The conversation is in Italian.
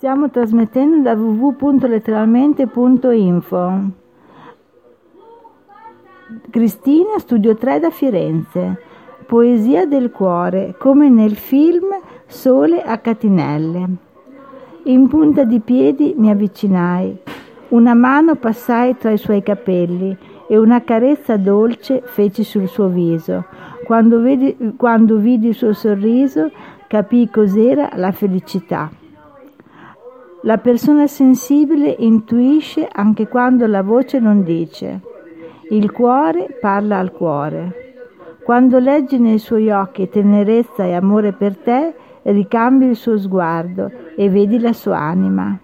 Stiamo trasmettendo da www.letteralmente.info. Cristina, studio 3 da Firenze. Poesia del cuore, come nel film Sole a catinelle. In punta di piedi mi avvicinai, una mano passai tra i suoi capelli e una carezza dolce feci sul suo viso. Quando, vedi, quando vidi il suo sorriso, capii cos'era la felicità. La persona sensibile intuisce anche quando la voce non dice. Il cuore parla al cuore. Quando leggi nei suoi occhi tenerezza e amore per te, ricambi il suo sguardo e vedi la sua anima.